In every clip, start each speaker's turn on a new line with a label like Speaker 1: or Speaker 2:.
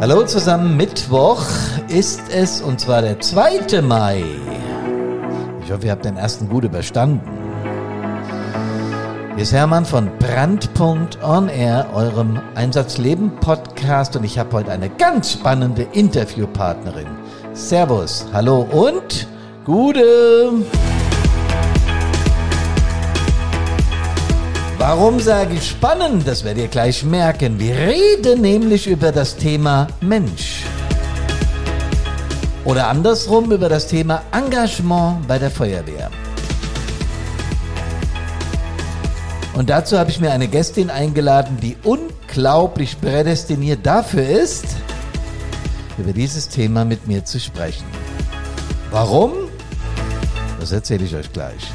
Speaker 1: Hallo zusammen, Mittwoch ist es und zwar der 2. Mai. Ich hoffe, ihr habt den ersten gut überstanden. Hier ist Hermann von Brandpunkt On Air, eurem Einsatzleben Podcast und ich habe heute eine ganz spannende Interviewpartnerin. Servus, hallo und Gute. Warum sage ich spannend? Das werdet ihr gleich merken. Wir reden nämlich über das Thema Mensch. Oder andersrum über das Thema Engagement bei der Feuerwehr. Und dazu habe ich mir eine Gästin eingeladen, die unglaublich prädestiniert dafür ist, über dieses Thema mit mir zu sprechen. Warum? Das erzähle ich euch gleich.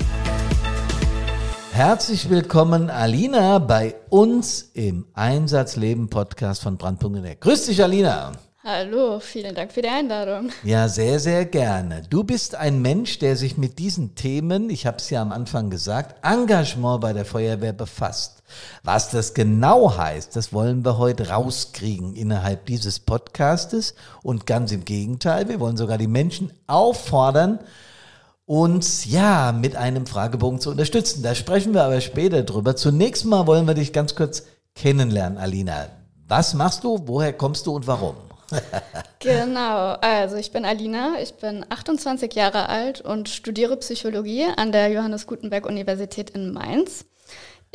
Speaker 1: Herzlich willkommen, Alina, bei uns im Einsatzleben Podcast von Brandpunkt.net. Grüß dich, Alina.
Speaker 2: Hallo, vielen Dank für die Einladung.
Speaker 1: Ja, sehr, sehr gerne. Du bist ein Mensch, der sich mit diesen Themen, ich habe es ja am Anfang gesagt, Engagement bei der Feuerwehr befasst. Was das genau heißt, das wollen wir heute rauskriegen innerhalb dieses Podcastes. Und ganz im Gegenteil, wir wollen sogar die Menschen auffordern, uns ja mit einem Fragebogen zu unterstützen. Da sprechen wir aber später drüber. Zunächst mal wollen wir dich ganz kurz kennenlernen, Alina. Was machst du, woher kommst du und warum?
Speaker 2: genau, also ich bin Alina, ich bin 28 Jahre alt und studiere Psychologie an der Johannes Gutenberg Universität in Mainz.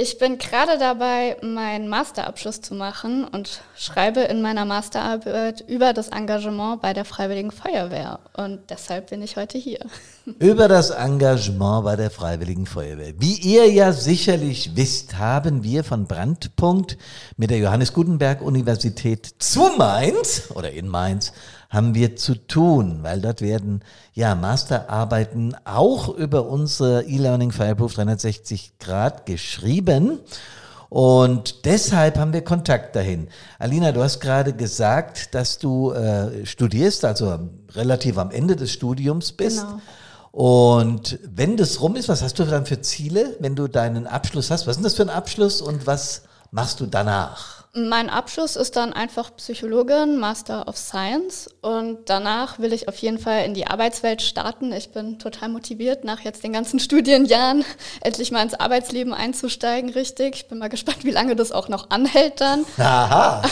Speaker 2: Ich bin gerade dabei, meinen Masterabschluss zu machen und schreibe in meiner Masterarbeit über das Engagement bei der Freiwilligen Feuerwehr. Und deshalb bin ich heute hier.
Speaker 1: Über das Engagement bei der Freiwilligen Feuerwehr. Wie ihr ja sicherlich wisst, haben wir von Brandpunkt mit der Johannes Gutenberg Universität zu Mainz oder in Mainz haben wir zu tun, weil dort werden ja Masterarbeiten auch über unsere E-Learning Fireproof 360 Grad geschrieben. Und deshalb haben wir Kontakt dahin. Alina, du hast gerade gesagt, dass du äh, studierst, also relativ am Ende des Studiums bist. Genau. Und wenn das rum ist, was hast du dann für Ziele, wenn du deinen Abschluss hast? Was ist denn das für ein Abschluss und was machst du danach?
Speaker 2: Mein Abschluss ist dann einfach Psychologin, Master of Science und danach will ich auf jeden Fall in die Arbeitswelt starten. Ich bin total motiviert, nach jetzt den ganzen Studienjahren endlich mal ins Arbeitsleben einzusteigen, richtig. Ich bin mal gespannt, wie lange das auch noch anhält dann. Aha.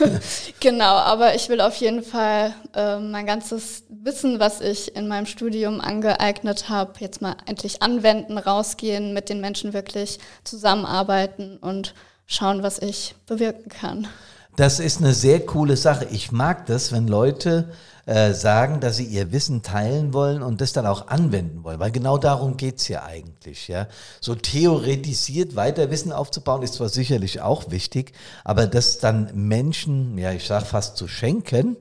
Speaker 2: genau, aber ich will auf jeden Fall äh, mein ganzes Wissen, was ich in meinem Studium angeeignet habe, jetzt mal endlich anwenden, rausgehen, mit den Menschen wirklich zusammenarbeiten und schauen, was ich bewirken kann.
Speaker 1: Das ist eine sehr coole Sache. Ich mag das, wenn Leute äh, sagen, dass sie ihr Wissen teilen wollen und das dann auch anwenden wollen, weil genau darum geht's ja eigentlich. Ja? So theoretisiert weiter Wissen aufzubauen, ist zwar sicherlich auch wichtig, aber das dann Menschen, ja, ich sag fast zu schenken,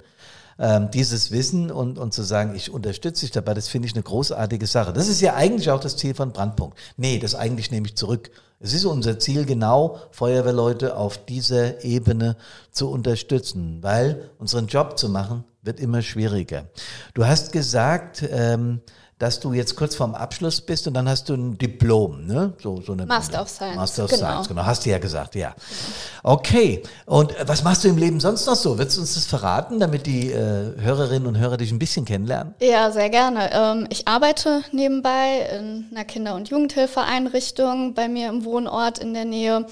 Speaker 1: ähm, dieses Wissen und, und zu sagen, ich unterstütze dich dabei, das finde ich eine großartige Sache. Das ist ja eigentlich auch das Ziel von Brandpunkt. Nee, das eigentlich nehme ich zurück. Es ist unser Ziel, genau Feuerwehrleute auf dieser Ebene zu unterstützen, weil unseren Job zu machen wird immer schwieriger. Du hast gesagt, ähm, dass du jetzt kurz vorm Abschluss bist und dann hast du ein Diplom, ne?
Speaker 2: So, so eine Master of Science.
Speaker 1: Master of genau. Science, genau. Hast du ja gesagt, ja. Okay. Und äh, was machst du im Leben sonst noch so? Willst du uns das verraten, damit die äh, Hörerinnen und Hörer dich ein bisschen kennenlernen?
Speaker 2: Ja, sehr gerne. Ähm, ich arbeite nebenbei in einer Kinder- und Jugendhilfeeinrichtung bei mir im Wohnort in der Nähe.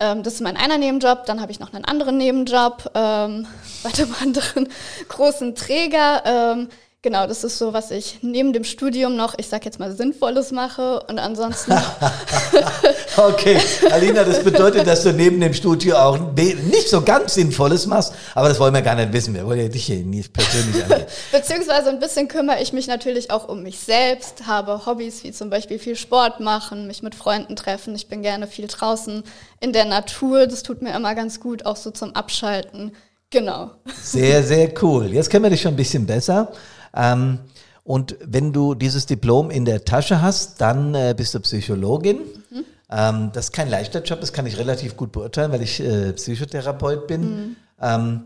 Speaker 2: Ähm, das ist mein einer Nebenjob. Dann habe ich noch einen anderen Nebenjob ähm, bei einem anderen großen Träger. Ähm, Genau, das ist so, was ich neben dem Studium noch, ich sag jetzt mal, Sinnvolles mache und ansonsten.
Speaker 1: okay, Alina, das bedeutet, dass du neben dem Studio auch nicht so ganz Sinnvolles machst, aber das wollen wir gar nicht wissen. Wir wollen ja dich hier nicht persönlich angehen.
Speaker 2: Beziehungsweise ein bisschen kümmere ich mich natürlich auch um mich selbst, habe Hobbys wie zum Beispiel viel Sport machen, mich mit Freunden treffen. Ich bin gerne viel draußen in der Natur. Das tut mir immer ganz gut, auch so zum Abschalten. Genau.
Speaker 1: Sehr, sehr cool. Jetzt kennen wir dich schon ein bisschen besser. Ähm, und wenn du dieses Diplom in der Tasche hast, dann äh, bist du Psychologin. Mhm. Ähm, das ist kein leichter Job, das kann ich relativ gut beurteilen, weil ich äh, Psychotherapeut bin. Mhm. Ähm,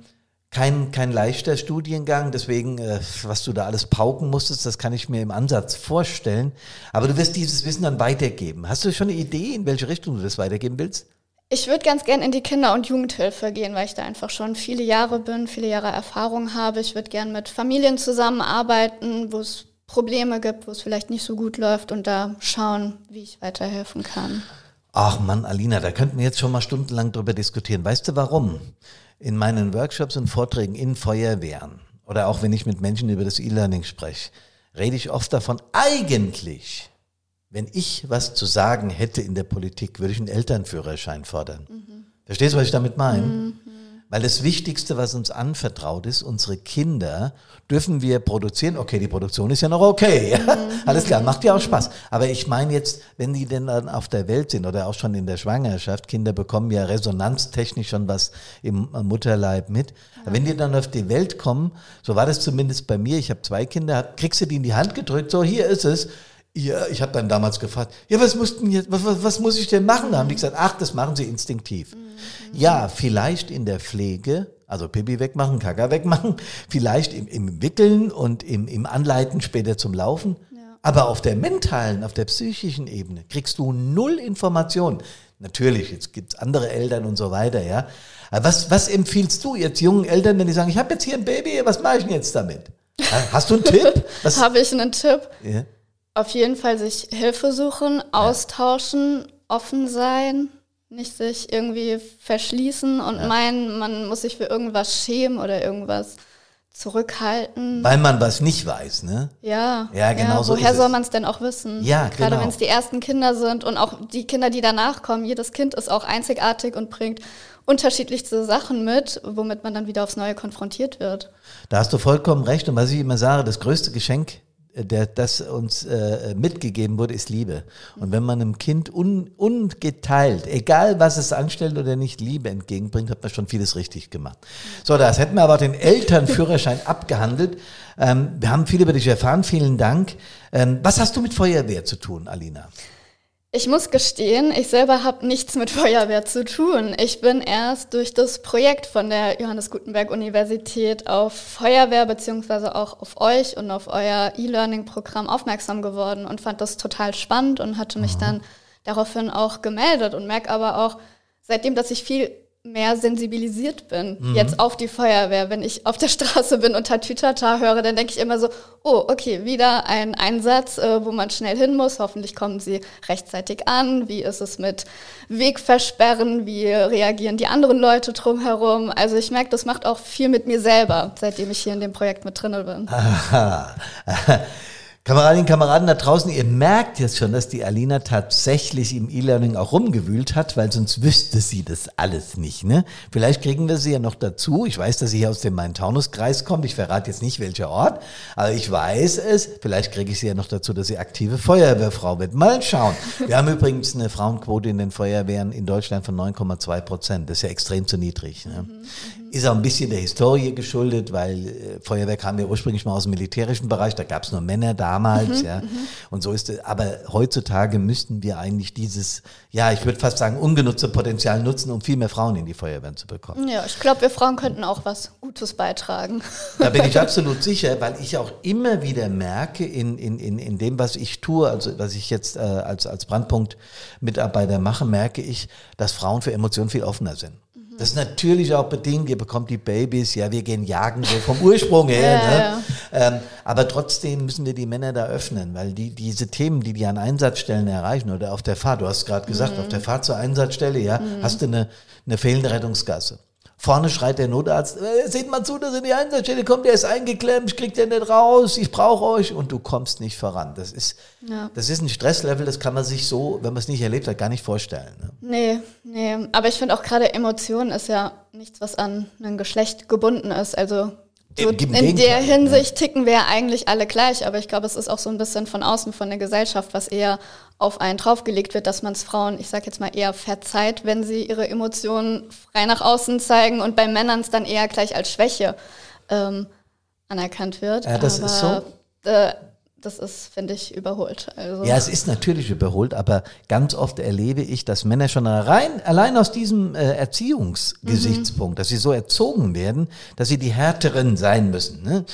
Speaker 1: kein, kein leichter Studiengang, deswegen, äh, was du da alles pauken musstest, das kann ich mir im Ansatz vorstellen. Aber du wirst dieses Wissen dann weitergeben. Hast du schon eine Idee, in welche Richtung du das weitergeben willst?
Speaker 2: Ich würde ganz gern in die Kinder- und Jugendhilfe gehen, weil ich da einfach schon viele Jahre bin, viele Jahre Erfahrung habe. Ich würde gern mit Familien zusammenarbeiten, wo es Probleme gibt, wo es vielleicht nicht so gut läuft und da schauen, wie ich weiterhelfen kann.
Speaker 1: Ach Mann, Alina, da könnten wir jetzt schon mal stundenlang drüber diskutieren. Weißt du warum? In meinen Workshops und Vorträgen in Feuerwehren oder auch wenn ich mit Menschen über das E-Learning spreche, rede ich oft davon, eigentlich, wenn ich was zu sagen hätte in der Politik, würde ich einen Elternführerschein fordern. Mhm. Verstehst du, was ich damit meine? Mhm. Weil das Wichtigste, was uns anvertraut ist, unsere Kinder dürfen wir produzieren. Okay, die Produktion ist ja noch okay. Ja? Alles klar, macht ja auch Spaß. Aber ich meine jetzt, wenn die denn dann auf der Welt sind oder auch schon in der Schwangerschaft, Kinder bekommen ja resonanztechnisch schon was im Mutterleib mit. Ja. Wenn die dann auf die Welt kommen, so war das zumindest bei mir, ich habe zwei Kinder, kriegst du die in die Hand gedrückt, so hier ist es ja, ich habe dann damals gefragt, ja, was mussten jetzt, was, was, was muss ich denn machen? Da haben die gesagt, ach, das machen sie instinktiv. Mhm. Ja, vielleicht in der Pflege, also Pipi wegmachen, Kaka wegmachen, vielleicht im, im Wickeln und im, im Anleiten später zum Laufen. Ja. Aber auf der mentalen, auf der psychischen Ebene kriegst du null Informationen. Natürlich, jetzt gibt's andere Eltern und so weiter, ja. Aber was, was empfiehlst du jetzt jungen Eltern, wenn die sagen, ich habe jetzt hier ein Baby, was mache ich denn jetzt damit? Hast du einen Tipp?
Speaker 2: Habe ich einen Tipp? Ja. Auf jeden Fall sich Hilfe suchen, austauschen, offen sein, nicht sich irgendwie verschließen und ja. meinen, man muss sich für irgendwas schämen oder irgendwas zurückhalten.
Speaker 1: Weil man was nicht weiß, ne?
Speaker 2: Ja. Ja, genau ja, so Woher soll man es denn auch wissen?
Speaker 1: Ja,
Speaker 2: Gerade genau. wenn es die ersten Kinder sind und auch die Kinder, die danach kommen. Jedes Kind ist auch einzigartig und bringt unterschiedlichste Sachen mit, womit man dann wieder aufs Neue konfrontiert wird.
Speaker 1: Da hast du vollkommen recht. Und was ich immer sage, das größte Geschenk der, das uns äh, mitgegeben wurde, ist Liebe. Und wenn man einem Kind un, ungeteilt, egal was es anstellt oder nicht, Liebe entgegenbringt, hat man schon vieles richtig gemacht. So, das hätten wir aber den Elternführerschein abgehandelt. Ähm, wir haben viel über dich erfahren. Vielen Dank. Ähm, was hast du mit Feuerwehr zu tun, Alina?
Speaker 2: Ich muss gestehen, ich selber habe nichts mit Feuerwehr zu tun. Ich bin erst durch das Projekt von der Johannes Gutenberg Universität auf Feuerwehr beziehungsweise auch auf euch und auf euer E-Learning-Programm aufmerksam geworden und fand das total spannend und hatte mich dann daraufhin auch gemeldet und merke aber auch seitdem, dass ich viel mehr sensibilisiert bin mhm. jetzt auf die Feuerwehr. Wenn ich auf der Straße bin und Tatütata höre, dann denke ich immer so, oh, okay, wieder ein Einsatz, äh, wo man schnell hin muss. Hoffentlich kommen sie rechtzeitig an. Wie ist es mit Wegversperren? Wie reagieren die anderen Leute drumherum? Also ich merke, das macht auch viel mit mir selber, seitdem ich hier in dem Projekt mit drin bin. Aha.
Speaker 1: Kameradinnen, Kameraden da draußen, ihr merkt jetzt schon, dass die Alina tatsächlich im E-Learning auch rumgewühlt hat, weil sonst wüsste sie das alles nicht. Ne? Vielleicht kriegen wir sie ja noch dazu. Ich weiß, dass sie hier aus dem Main-Taunus-Kreis kommt. Ich verrate jetzt nicht, welcher Ort, aber ich weiß es. Vielleicht kriege ich sie ja noch dazu, dass sie aktive Feuerwehrfrau wird. Mal schauen. Wir haben übrigens eine Frauenquote in den Feuerwehren in Deutschland von 9,2 Prozent. Das ist ja extrem zu niedrig. Ne? Mhm, mhm. Ist auch ein bisschen der Historie geschuldet, weil äh, Feuerwehr kam ja ursprünglich mal aus dem militärischen Bereich. Da gab es nur Männer da damals, mhm, ja. Mhm. Und so ist es. Aber heutzutage müssten wir eigentlich dieses, ja, ich würde fast sagen, ungenutzte Potenzial nutzen, um viel mehr Frauen in die Feuerwehren zu bekommen.
Speaker 2: Ja, ich glaube, wir Frauen könnten auch was Gutes beitragen.
Speaker 1: Da bin ich absolut sicher, weil ich auch immer wieder merke in, in, in, in dem, was ich tue, also was ich jetzt äh, als, als Brandpunkt-Mitarbeiter mache, merke ich, dass Frauen für Emotionen viel offener sind. Das ist natürlich auch bedingt, ihr bekommt die Babys, ja, wir gehen jagen so vom Ursprung her. ja, ne? ja. Ähm, aber trotzdem müssen wir die Männer da öffnen, weil die, diese Themen, die die an Einsatzstellen erreichen oder auf der Fahrt, du hast gerade gesagt, mhm. auf der Fahrt zur Einsatzstelle, ja, mhm. hast du eine, eine fehlende Rettungsgasse. Vorne schreit der Notarzt, äh, seht mal zu, dass er in die Einsatzstelle kommt, der ist eingeklemmt, ich krieg den nicht raus, ich brauche euch und du kommst nicht voran. Das ist, ja. das ist ein Stresslevel, das kann man sich so, wenn man es nicht erlebt hat, gar nicht vorstellen. Ne?
Speaker 2: Nee, nee. Aber ich finde auch gerade Emotionen ist ja nichts, was an ein Geschlecht gebunden ist. Also so in der Hinsicht ticken wir ja eigentlich alle gleich, aber ich glaube, es ist auch so ein bisschen von außen, von der Gesellschaft, was eher auf einen draufgelegt wird, dass man es Frauen, ich sage jetzt mal, eher verzeiht, wenn sie ihre Emotionen frei nach außen zeigen und bei Männern es dann eher gleich als Schwäche ähm, anerkannt wird.
Speaker 1: Ja, das
Speaker 2: aber,
Speaker 1: ist so.
Speaker 2: Äh, das ist, finde ich, überholt. Also
Speaker 1: ja, es ist natürlich überholt, aber ganz oft erlebe ich, dass Männer schon rein, allein aus diesem äh, Erziehungsgesichtspunkt, mhm. dass sie so erzogen werden, dass sie die Härteren sein müssen. Ne?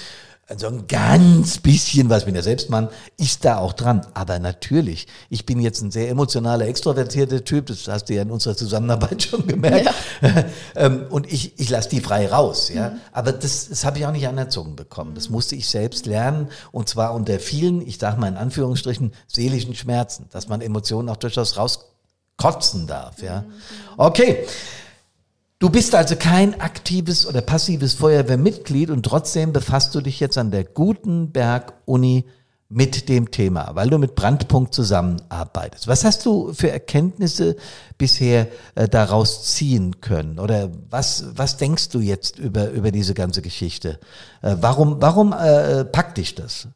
Speaker 1: Also ein ganz bisschen was, bin ja selbst Mann, ist da auch dran. Aber natürlich, ich bin jetzt ein sehr emotionaler, extrovertierter Typ, das hast du ja in unserer Zusammenarbeit schon gemerkt. Ja. Ähm, und ich, ich lasse die frei raus, ja. Mhm. Aber das, das habe ich auch nicht anerzogen bekommen. Das musste ich selbst lernen und zwar unter vielen, ich sage mal in Anführungsstrichen, seelischen Schmerzen, dass man Emotionen auch durchaus rauskotzen darf, ja. Mhm. Okay. Du bist also kein aktives oder passives Feuerwehrmitglied und trotzdem befasst du dich jetzt an der Gutenberg-Uni mit dem Thema, weil du mit Brandpunkt zusammenarbeitest. Was hast du für Erkenntnisse bisher äh, daraus ziehen können? Oder was, was denkst du jetzt über, über diese ganze Geschichte? Äh, warum warum äh, packt dich das?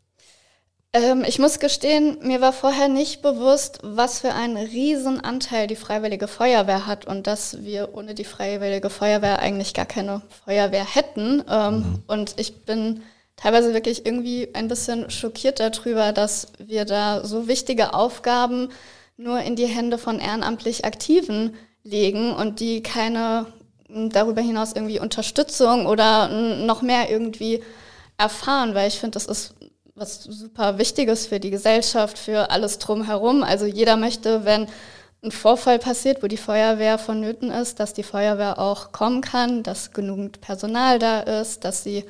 Speaker 2: Ähm, ich muss gestehen, mir war vorher nicht bewusst, was für einen riesen Anteil die Freiwillige Feuerwehr hat und dass wir ohne die Freiwillige Feuerwehr eigentlich gar keine Feuerwehr hätten. Ähm, mhm. Und ich bin teilweise wirklich irgendwie ein bisschen schockiert darüber, dass wir da so wichtige Aufgaben nur in die Hände von ehrenamtlich Aktiven legen und die keine darüber hinaus irgendwie Unterstützung oder noch mehr irgendwie erfahren, weil ich finde, das ist was super Wichtiges für die Gesellschaft, für alles drumherum. Also jeder möchte, wenn ein Vorfall passiert, wo die Feuerwehr vonnöten ist, dass die Feuerwehr auch kommen kann, dass genügend Personal da ist, dass sie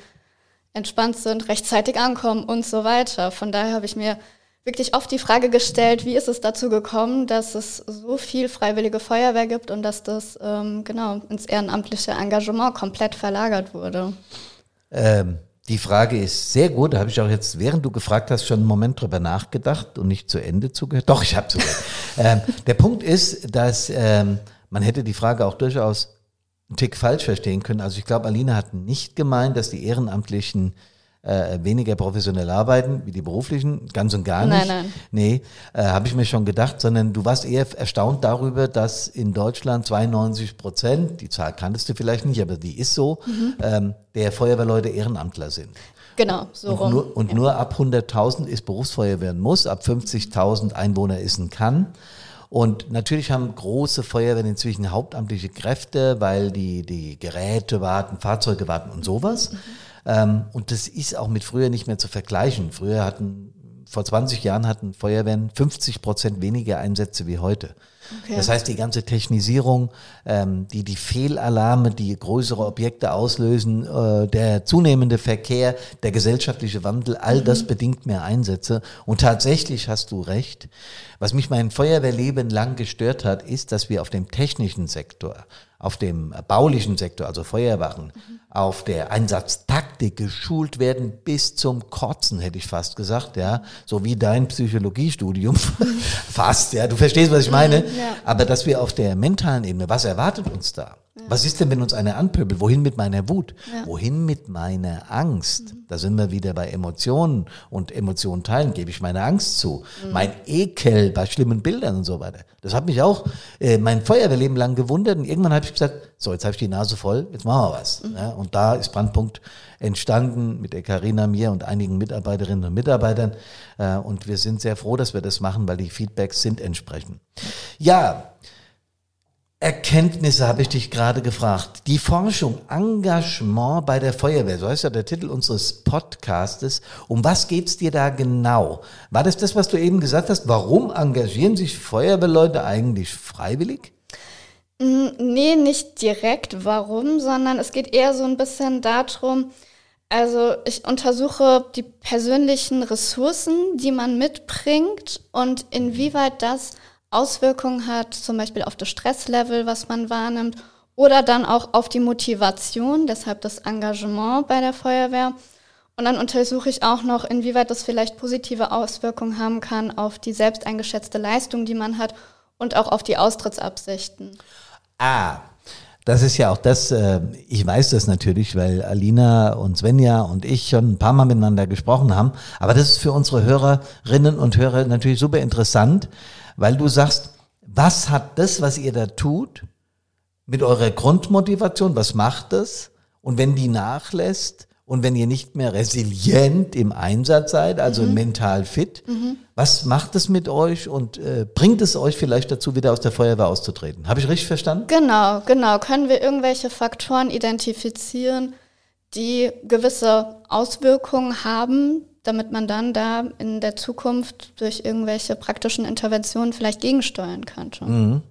Speaker 2: entspannt sind, rechtzeitig ankommen und so weiter. Von daher habe ich mir wirklich oft die Frage gestellt, wie ist es dazu gekommen, dass es so viel freiwillige Feuerwehr gibt und dass das ähm, genau ins ehrenamtliche Engagement komplett verlagert wurde.
Speaker 1: Ähm, die Frage ist sehr gut. Da habe ich auch jetzt, während du gefragt hast, schon einen Moment drüber nachgedacht und nicht zu Ende zugehört. Doch, ich habe zugehört. ähm, der Punkt ist, dass ähm, man hätte die Frage auch durchaus einen Tick falsch verstehen können. Also ich glaube, Alina hat nicht gemeint, dass die Ehrenamtlichen äh, weniger professionell arbeiten wie die beruflichen, ganz und gar nicht. Nein, nein. Nee, äh, habe ich mir schon gedacht, sondern du warst eher erstaunt darüber, dass in Deutschland 92 Prozent, die Zahl kanntest du vielleicht nicht, aber die ist so, mhm. ähm, der Feuerwehrleute Ehrenamtler sind.
Speaker 2: Genau, so
Speaker 1: und
Speaker 2: rum.
Speaker 1: Nur, und ja. nur ab 100.000 ist Berufsfeuerwehr Muss, ab 50.000 Einwohner ist ein Kann. Und natürlich haben große Feuerwehren inzwischen hauptamtliche Kräfte, weil die, die Geräte warten, Fahrzeuge warten und sowas. Mhm. Ähm, und das ist auch mit früher nicht mehr zu vergleichen. Früher hatten, vor 20 Jahren hatten Feuerwehren 50 Prozent weniger Einsätze wie heute. Okay. Das heißt, die ganze Technisierung, ähm, die, die Fehlalarme, die größere Objekte auslösen, äh, der zunehmende Verkehr, der gesellschaftliche Wandel, all das mhm. bedingt mehr Einsätze. Und tatsächlich hast du recht. Was mich mein Feuerwehrleben lang gestört hat, ist, dass wir auf dem technischen Sektor auf dem baulichen Sektor, also Feuerwachen, mhm. auf der Einsatztaktik geschult werden bis zum Kotzen, hätte ich fast gesagt, ja, so wie dein Psychologiestudium fast, ja, du verstehst, was ich meine, ja. aber dass wir auf der mentalen Ebene, was erwartet uns da? Ja. Was ist denn, wenn uns einer anpöbelt? Wohin mit meiner Wut? Ja. Wohin mit meiner Angst? Mhm. Da sind wir wieder bei Emotionen und Emotionen teilen, gebe ich meine Angst zu. Mhm. Mein Ekel bei schlimmen Bildern und so weiter. Das hat mich auch äh, mein Feuerwehrleben lang gewundert und irgendwann habe ich gesagt, so, jetzt habe ich die Nase voll, jetzt machen wir was. Mhm. Ja, und da ist Brandpunkt entstanden mit der Carina, mir und einigen Mitarbeiterinnen und Mitarbeitern. Äh, und wir sind sehr froh, dass wir das machen, weil die Feedbacks sind entsprechend. Ja, Erkenntnisse habe ich dich gerade gefragt. Die Forschung, Engagement bei der Feuerwehr, so heißt ja der Titel unseres Podcastes. Um was geht's dir da genau? War das das, was du eben gesagt hast? Warum engagieren sich Feuerwehrleute eigentlich freiwillig?
Speaker 2: Nee, nicht direkt warum, sondern es geht eher so ein bisschen darum, also ich untersuche die persönlichen Ressourcen, die man mitbringt und inwieweit das Auswirkungen hat, zum Beispiel auf das Stresslevel, was man wahrnimmt, oder dann auch auf die Motivation, deshalb das Engagement bei der Feuerwehr. Und dann untersuche ich auch noch, inwieweit das vielleicht positive Auswirkungen haben kann auf die selbst eingeschätzte Leistung, die man hat und auch auf die Austrittsabsichten.
Speaker 1: Ah, das ist ja auch das, äh, ich weiß das natürlich, weil Alina und Svenja und ich schon ein paar Mal miteinander gesprochen haben. Aber das ist für unsere Hörerinnen und Hörer natürlich super interessant, weil du sagst, was hat das, was ihr da tut, mit eurer Grundmotivation, was macht das? Und wenn die nachlässt und wenn ihr nicht mehr resilient im Einsatz seid, also mhm. mental fit, mhm. was macht es mit euch und äh, bringt es euch vielleicht dazu, wieder aus der Feuerwehr auszutreten? Habe ich richtig verstanden?
Speaker 2: Genau, genau. Können wir irgendwelche Faktoren identifizieren, die gewisse Auswirkungen haben, damit man dann da in der Zukunft durch irgendwelche praktischen Interventionen vielleicht gegensteuern könnte.
Speaker 1: Mhm.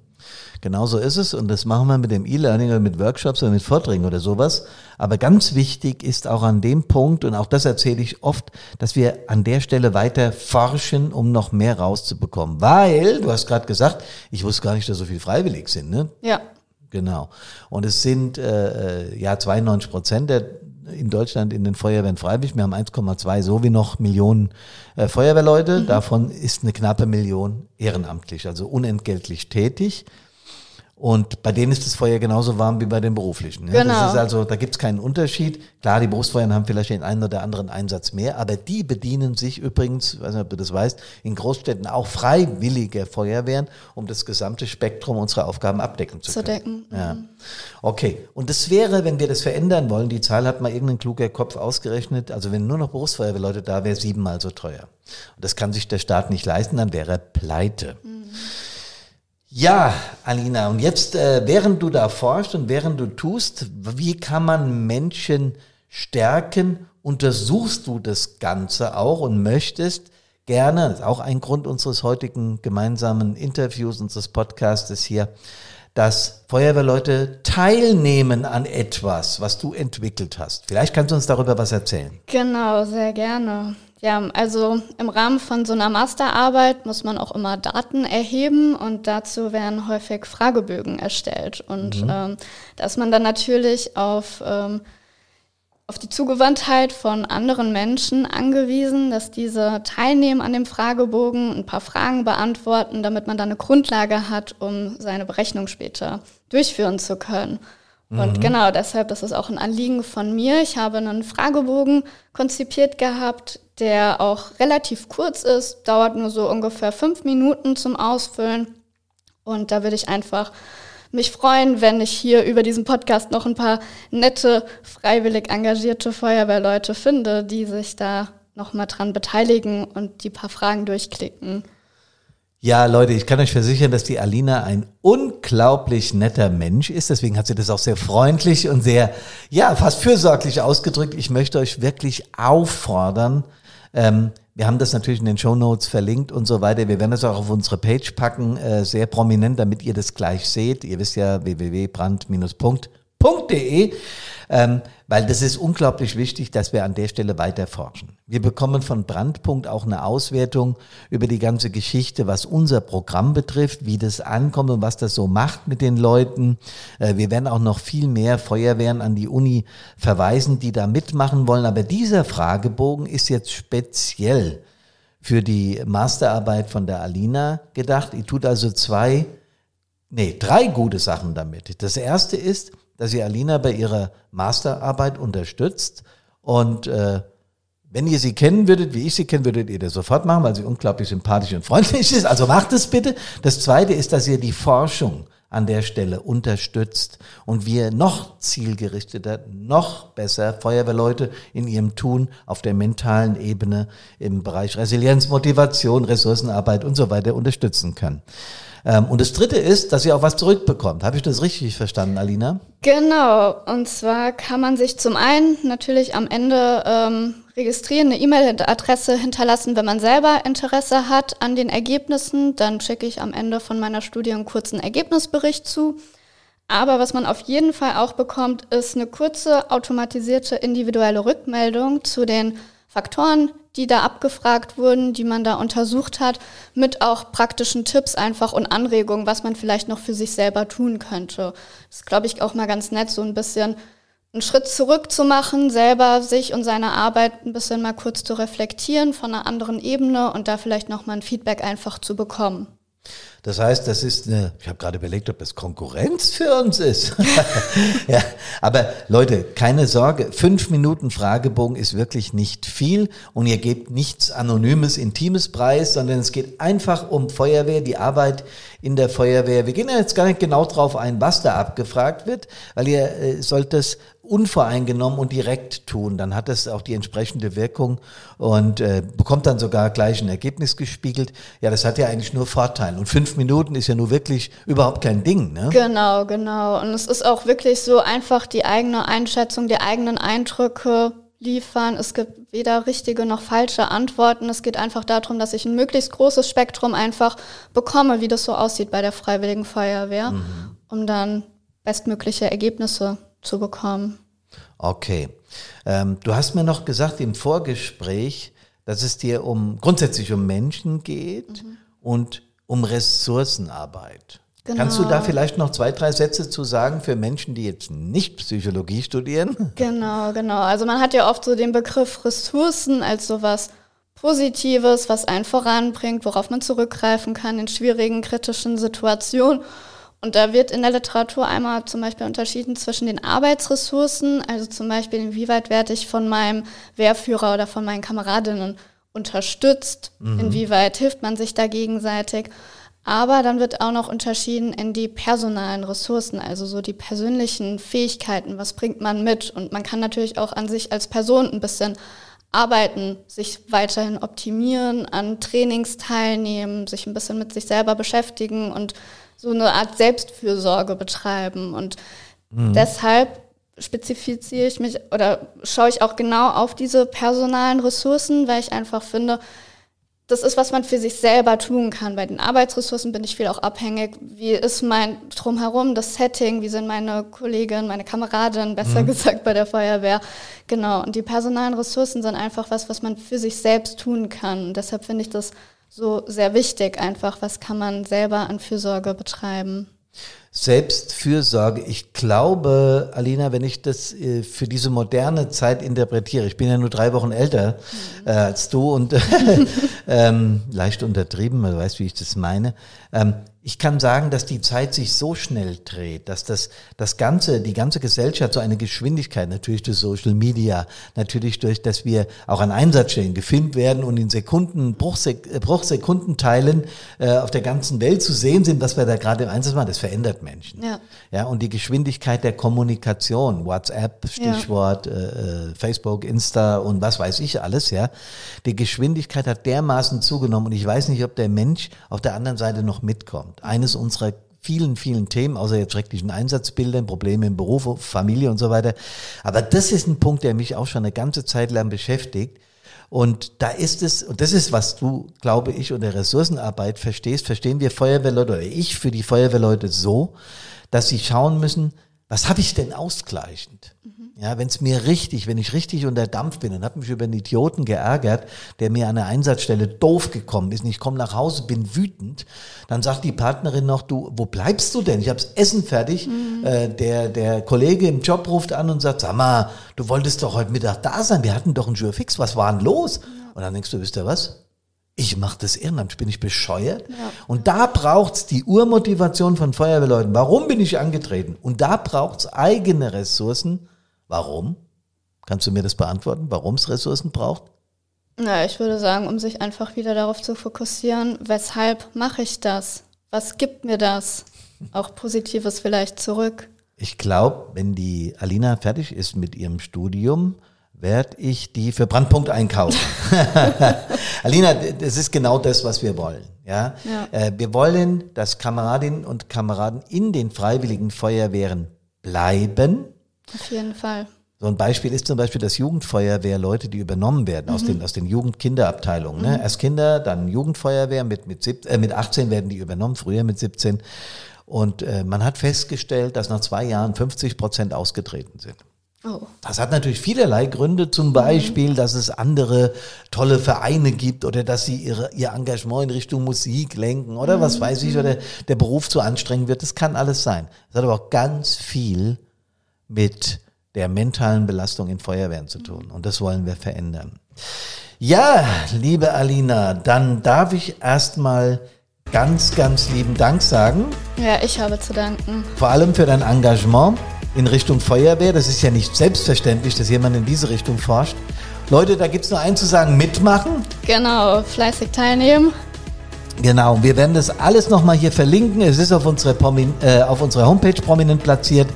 Speaker 1: Genau so ist es und das machen wir mit dem E-Learning oder mit Workshops oder mit Vorträgen oder sowas. Aber ganz wichtig ist auch an dem Punkt, und auch das erzähle ich oft, dass wir an der Stelle weiter forschen, um noch mehr rauszubekommen. Weil, du hast gerade gesagt, ich wusste gar nicht, dass so viel freiwillig sind, ne?
Speaker 2: Ja.
Speaker 1: Genau. Und es sind äh, äh ja 92 Prozent der in Deutschland in den Feuerwehren freiwillig. Wir haben 1,2 so wie noch Millionen äh, Feuerwehrleute. Mhm. Davon ist eine knappe Million ehrenamtlich, also unentgeltlich tätig. Und bei denen ist das Feuer genauso warm wie bei den beruflichen. Ja? Genau. Das ist also, da gibt es keinen Unterschied. Klar, die Berufsfeuern haben vielleicht den einen oder anderen Einsatz mehr, aber die bedienen sich übrigens, weiß nicht, ob du das weißt, in Großstädten auch freiwillige Feuerwehren, um das gesamte Spektrum unserer Aufgaben abdecken zu,
Speaker 2: zu
Speaker 1: können.
Speaker 2: Decken.
Speaker 1: Ja. Okay. Und das wäre, wenn wir das verändern wollen, die Zahl hat mal irgendein kluger Kopf ausgerechnet, also wenn nur noch Berufsfeuerwehrleute da wäre, siebenmal so teuer. Und das kann sich der Staat nicht leisten, dann wäre er pleite. Mhm. Ja, Alina, und jetzt, äh, während du da forschst und während du tust, wie kann man Menschen stärken? Untersuchst du das Ganze auch und möchtest gerne, das ist auch ein Grund unseres heutigen gemeinsamen Interviews, unseres Podcastes hier, dass Feuerwehrleute teilnehmen an etwas, was du entwickelt hast. Vielleicht kannst du uns darüber was erzählen.
Speaker 2: Genau, sehr gerne. Ja, also im Rahmen von so einer Masterarbeit muss man auch immer Daten erheben und dazu werden häufig Fragebögen erstellt. Und mhm. ähm, da ist man dann natürlich auf, ähm, auf die Zugewandtheit von anderen Menschen angewiesen, dass diese teilnehmen an dem Fragebogen, ein paar Fragen beantworten, damit man dann eine Grundlage hat, um seine Berechnung später durchführen zu können. Und mhm. genau deshalb, das ist auch ein Anliegen von mir. Ich habe einen Fragebogen konzipiert gehabt, der auch relativ kurz ist, dauert nur so ungefähr fünf Minuten zum Ausfüllen. Und da würde ich einfach mich freuen, wenn ich hier über diesen Podcast noch ein paar nette, freiwillig engagierte Feuerwehrleute finde, die sich da nochmal dran beteiligen und die paar Fragen durchklicken.
Speaker 1: Ja, Leute, ich kann euch versichern, dass die Alina ein unglaublich netter Mensch ist. Deswegen hat sie das auch sehr freundlich und sehr, ja, fast fürsorglich ausgedrückt. Ich möchte euch wirklich auffordern, ähm, wir haben das natürlich in den Show Notes verlinkt und so weiter. Wir werden das auch auf unsere Page packen, äh, sehr prominent, damit ihr das gleich seht. Ihr wisst ja www.brand-punkt.de ähm, weil das ist unglaublich wichtig, dass wir an der Stelle weiter forschen. Wir bekommen von Brandpunkt auch eine Auswertung über die ganze Geschichte, was unser Programm betrifft, wie das ankommt und was das so macht mit den Leuten. Äh, wir werden auch noch viel mehr Feuerwehren an die Uni verweisen, die da mitmachen wollen. Aber dieser Fragebogen ist jetzt speziell für die Masterarbeit von der Alina gedacht. Die tut also zwei, nee, drei gute Sachen damit. Das erste ist, dass ihr Alina bei ihrer Masterarbeit unterstützt. Und äh, wenn ihr sie kennen würdet, wie ich sie kenne, würdet ihr das sofort machen, weil sie unglaublich sympathisch und freundlich ist. Also macht es bitte. Das Zweite ist, dass ihr die Forschung an der Stelle unterstützt und wir noch zielgerichteter, noch besser Feuerwehrleute in ihrem Tun auf der mentalen Ebene im Bereich Resilienz, Motivation, Ressourcenarbeit und so weiter unterstützen können. Ähm, und das Dritte ist, dass ihr auch was zurückbekommt. Habe ich das richtig verstanden, Alina?
Speaker 2: Genau. Und zwar kann man sich zum einen natürlich am Ende ähm, registrieren, eine E-Mail-Adresse hinterlassen, wenn man selber Interesse hat an den Ergebnissen. Dann schicke ich am Ende von meiner Studie einen kurzen Ergebnisbericht zu. Aber was man auf jeden Fall auch bekommt, ist eine kurze automatisierte individuelle Rückmeldung zu den Faktoren, die da abgefragt wurden, die man da untersucht hat, mit auch praktischen Tipps einfach und Anregungen, was man vielleicht noch für sich selber tun könnte. Das ist, glaube ich, auch mal ganz nett, so ein bisschen einen Schritt zurück zu machen, selber sich und seine Arbeit ein bisschen mal kurz zu reflektieren von einer anderen Ebene und da vielleicht nochmal ein Feedback einfach zu bekommen.
Speaker 1: Das heißt, das ist eine, ich habe gerade überlegt, ob das Konkurrenz für uns ist. ja, aber Leute, keine Sorge, fünf Minuten Fragebogen ist wirklich nicht viel und ihr gebt nichts Anonymes, Intimes preis, sondern es geht einfach um Feuerwehr, die Arbeit in der Feuerwehr. Wir gehen ja jetzt gar nicht genau drauf ein, was da abgefragt wird, weil ihr äh, sollt das unvoreingenommen und direkt tun, dann hat das auch die entsprechende Wirkung und äh, bekommt dann sogar gleich ein Ergebnis gespiegelt. Ja, das hat ja eigentlich nur Vorteile. Und fünf Minuten ist ja nur wirklich überhaupt kein Ding. Ne?
Speaker 2: Genau, genau. Und es ist auch wirklich so einfach die eigene Einschätzung, die eigenen Eindrücke liefern. Es gibt weder richtige noch falsche Antworten. Es geht einfach darum, dass ich ein möglichst großes Spektrum einfach bekomme, wie das so aussieht bei der Freiwilligen Feuerwehr, mhm. um dann bestmögliche Ergebnisse zu bekommen.
Speaker 1: Okay. Ähm, du hast mir noch gesagt im Vorgespräch, dass es dir um grundsätzlich um Menschen geht mhm. und um Ressourcenarbeit. Genau. Kannst du da vielleicht noch zwei, drei Sätze zu sagen für Menschen, die jetzt nicht Psychologie studieren?
Speaker 2: Genau, genau. Also man hat ja oft so den Begriff Ressourcen als sowas Positives, was einen voranbringt, worauf man zurückgreifen kann in schwierigen, kritischen Situationen. Und da wird in der Literatur einmal zum Beispiel unterschieden zwischen den Arbeitsressourcen, also zum Beispiel inwieweit werde ich von meinem Wehrführer oder von meinen Kameradinnen unterstützt, mhm. inwieweit hilft man sich da gegenseitig. Aber dann wird auch noch unterschieden in die personalen Ressourcen, also so die persönlichen Fähigkeiten, was bringt man mit. Und man kann natürlich auch an sich als Person ein bisschen arbeiten, sich weiterhin optimieren, an Trainings teilnehmen, sich ein bisschen mit sich selber beschäftigen und so eine Art Selbstfürsorge betreiben. Und mhm. deshalb spezifiziere ich mich oder schaue ich auch genau auf diese personalen Ressourcen, weil ich einfach finde, das ist, was man für sich selber tun kann. Bei den Arbeitsressourcen bin ich viel auch abhängig. Wie ist mein Drumherum, das Setting? Wie sind meine Kolleginnen, meine Kameradinnen, besser mhm. gesagt bei der Feuerwehr? Genau. Und die personalen Ressourcen sind einfach was, was man für sich selbst tun kann. Und deshalb finde ich das so sehr wichtig einfach. Was kann man selber an Fürsorge betreiben?
Speaker 1: Selbstfürsorge. Ich glaube, Alina, wenn ich das äh, für diese moderne Zeit interpretiere, ich bin ja nur drei Wochen älter mhm. äh, als du und ähm, leicht untertrieben, du weißt, wie ich das meine. Ähm, ich kann sagen, dass die Zeit sich so schnell dreht, dass das, das ganze, die ganze Gesellschaft so eine Geschwindigkeit, natürlich durch Social Media, natürlich durch, dass wir auch an Einsatzstellen gefilmt werden und in Sekunden, Bruchsek äh, Bruchsekundenteilen äh, auf der ganzen Welt zu sehen sind, was wir da gerade im Einsatz machen, das verändert Menschen. Ja. ja, und die Geschwindigkeit der Kommunikation, WhatsApp, Stichwort, ja. äh, äh Facebook, Insta und was weiß ich alles, ja. Die Geschwindigkeit hat dermaßen zugenommen und ich weiß nicht, ob der Mensch auf der anderen Seite noch mitkommt kommt. Eines unserer vielen, vielen Themen, außer jetzt schrecklichen Einsatzbildern, Probleme im Beruf, Familie und so weiter. Aber das ist ein Punkt, der mich auch schon eine ganze Zeit lang beschäftigt. Und da ist es, und das ist, was du, glaube ich, unter Ressourcenarbeit verstehst, verstehen wir Feuerwehrleute oder ich für die Feuerwehrleute so, dass sie schauen müssen, was habe ich denn ausgleichend? Mhm. Ja, wenn es mir richtig, wenn ich richtig unter Dampf bin und habe mich über einen Idioten geärgert, der mir an der Einsatzstelle doof gekommen ist und ich komme nach Hause, bin wütend, dann sagt die Partnerin noch, du, wo bleibst du denn? Ich habe Essen fertig. Mhm. Äh, der, der Kollege im Job ruft an und sagt, sag mal, du wolltest doch heute Mittag da sein, wir hatten doch einen Jurfix, was war denn los? Und dann denkst du, wisst ihr was? ich mache das ehrenamtlich, bin ich bescheuert? Ja. Und da braucht's die Urmotivation von Feuerwehrleuten. Warum bin ich angetreten? Und da braucht's eigene Ressourcen. Warum? Kannst du mir das beantworten, warum es Ressourcen braucht?
Speaker 2: Na, ich würde sagen, um sich einfach wieder darauf zu fokussieren, weshalb mache ich das? Was gibt mir das? Auch Positives vielleicht zurück.
Speaker 1: Ich glaube, wenn die Alina fertig ist mit ihrem Studium, werde ich die für Brandpunkt einkaufen. Alina, das ist genau das, was wir wollen. Ja? ja. Äh, wir wollen, dass Kameradinnen und Kameraden in den freiwilligen Feuerwehren bleiben.
Speaker 2: Auf jeden Fall.
Speaker 1: So ein Beispiel ist zum Beispiel das Jugendfeuerwehr, Leute, die übernommen werden mhm. aus den, aus den Jugendkinderabteilungen. Ne? Mhm. Erst Kinder, dann Jugendfeuerwehr, mit, mit, sieb, äh, mit 18 werden die übernommen, früher mit 17. Und äh, man hat festgestellt, dass nach zwei Jahren 50 Prozent ausgetreten sind. Oh. Das hat natürlich vielerlei Gründe, zum Beispiel, mhm. dass es andere tolle Vereine gibt oder dass sie ihre, ihr Engagement in Richtung Musik lenken oder mhm. was weiß ich, oder der Beruf zu anstrengend wird. Das kann alles sein. Es hat aber auch ganz viel mit der mentalen Belastung in Feuerwehren zu tun. Und das wollen wir verändern. Ja, liebe Alina, dann darf ich erstmal ganz, ganz lieben Dank sagen.
Speaker 2: Ja, ich habe zu danken.
Speaker 1: Vor allem für dein Engagement in Richtung Feuerwehr. Das ist ja nicht selbstverständlich, dass jemand in diese Richtung forscht. Leute, da gibt es nur eins zu sagen, mitmachen.
Speaker 2: Genau, fleißig teilnehmen.
Speaker 1: Genau, wir werden das alles nochmal hier verlinken. Es ist auf, unsere äh, auf unserer Homepage prominent platziert.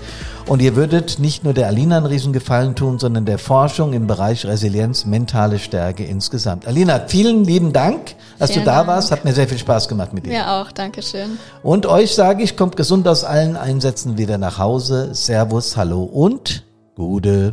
Speaker 1: Und ihr würdet nicht nur der Alina einen Riesengefallen tun, sondern der Forschung im Bereich Resilienz, mentale Stärke insgesamt. Alina, vielen lieben Dank, dass
Speaker 2: Vielen
Speaker 1: du da
Speaker 2: Dank.
Speaker 1: warst. Hat mir sehr viel Spaß gemacht mit dir.
Speaker 2: Mir auch, Dankeschön.
Speaker 1: Und euch sage ich, kommt gesund aus allen Einsätzen wieder nach Hause. Servus, hallo und Gude.